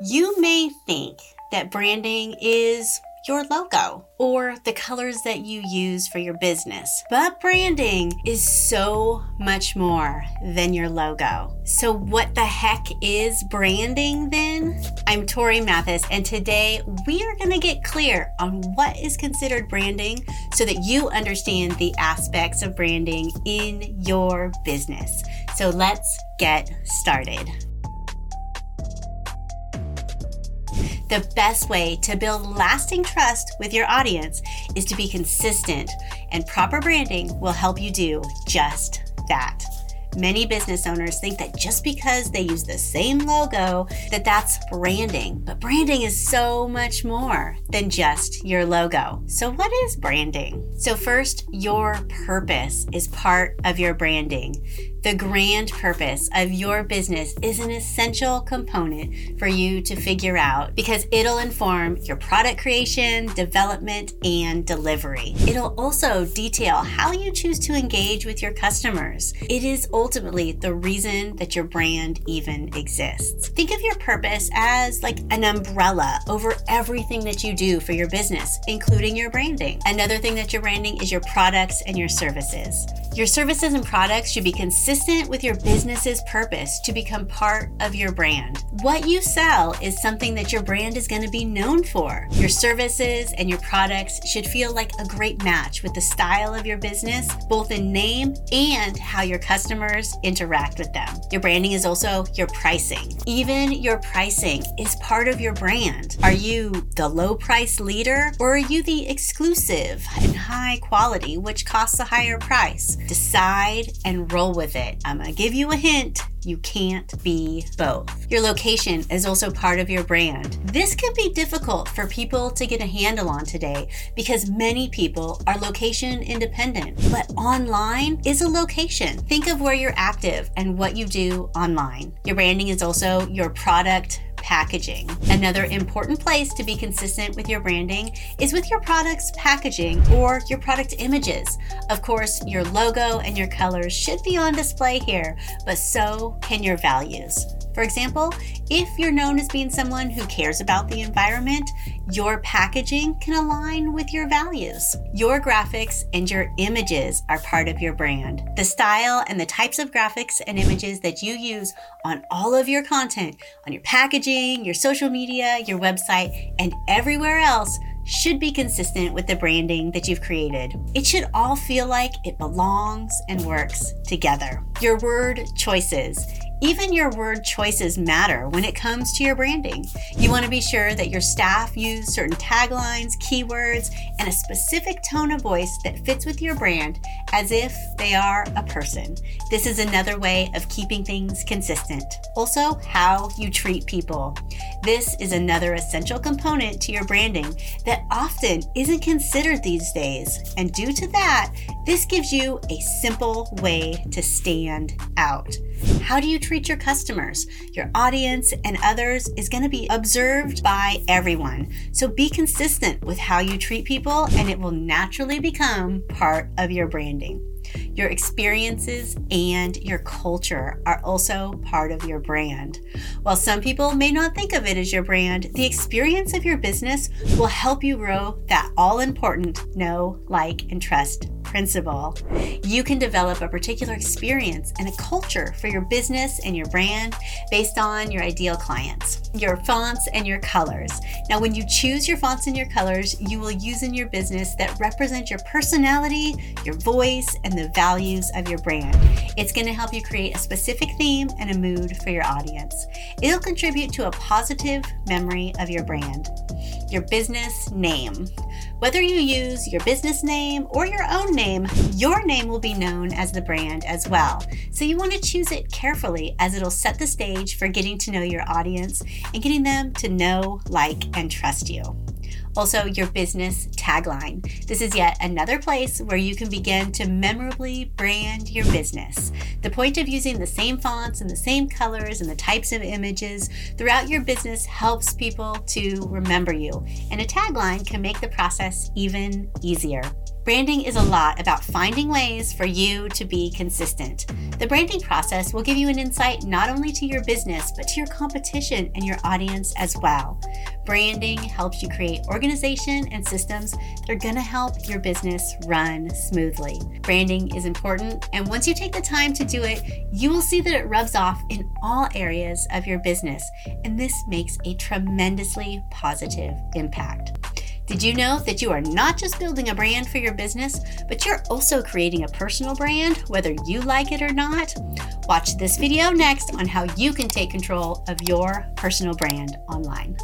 You may think that branding is your logo or the colors that you use for your business. But branding is so much more than your logo. So, what the heck is branding then? I'm Tori Mathis, and today we are going to get clear on what is considered branding so that you understand the aspects of branding in your business. So, let's get started. The best way to build lasting trust with your audience is to be consistent, and proper branding will help you do just that. Many business owners think that just because they use the same logo that that's branding, but branding is so much more than just your logo. So what is branding? So first, your purpose is part of your branding. The grand purpose of your business is an essential component for you to figure out because it'll inform your product creation, development, and delivery. It'll also detail how you choose to engage with your customers. It is ultimately the reason that your brand even exists. Think of your purpose as like an umbrella over everything that you do for your business, including your branding. Another thing that you're branding is your products and your services. Your services and products should be consistent with your business's purpose to become part of your brand. What you sell is something that your brand is going to be known for. Your services and your products should feel like a great match with the style of your business, both in name and how your customers interact with them. Your branding is also your pricing. Even your pricing is part of your brand. Are you the low price leader or are you the exclusive and high quality, which costs a higher price? Decide and roll with it. I'm to give you a hint. You can't be both. Your location is also part of your brand. This can be difficult for people to get a handle on today because many people are location independent, but online is a location. Think of where you're active and what you do online. Your branding is also your product packaging. Another important place to be consistent with your branding is with your product's packaging or your product images. Of course, your logo and your colors should be on display here, but so can your values. For example, if you're known as being someone who cares about the environment, your packaging can align with your values. Your graphics and your images are part of your brand. The style and the types of graphics and images that you use on all of your content, on your packaging, your social media, your website, and everywhere else should be consistent with the branding that you've created. It should all feel like it belongs and works together. Your word choices even your word choices matter when it comes to your branding. You want to be sure that your staff use certain taglines, keywords, and a specific tone of voice that fits with your brand as if they are a person. This is another way of keeping things consistent. Also, how you treat people. This is another essential component to your branding that often isn't considered these days. And due to that, this gives you a simple way to stand out. How do you treat your customers? Your audience and others is going to be observed by everyone. So be consistent with how you treat people, and it will naturally become part of your branding. Your experiences and your culture are also part of your brand. While some people may not think of it as your brand, the experience of your business will help you grow that all important know, like, and trust principle. You can develop a particular experience and a culture for your business and your brand based on your ideal clients, your fonts, and your colors. Now, when you choose your fonts and your colors, you will use in your business that represent your personality, your voice, and the values of your brand. It's going to help you create a specific theme and a mood for your audience. It'll contribute to a positive memory of your brand. Your business name. Whether you use your business name or your own name, your name will be known as the brand as well. So you want to choose it carefully as it'll set the stage for getting to know your audience and getting them to know, like, and trust you. Also, your business tagline. This is yet another place where you can begin to memorably brand your business. The point of using the same fonts and the same colors and the types of images throughout your business helps people to remember you, and a tagline can make the process even easier. Branding is a lot about finding ways for you to be consistent. The branding process will give you an insight not only to your business, but to your competition and your audience as well. Branding helps you create organization and systems that are going to help your business run smoothly. Branding is important, and once you take the time to do it, you will see that it rubs off in all areas of your business, and this makes a tremendously positive impact. Did you know that you are not just building a brand for your business, but you're also creating a personal brand, whether you like it or not? Watch this video next on how you can take control of your personal brand online.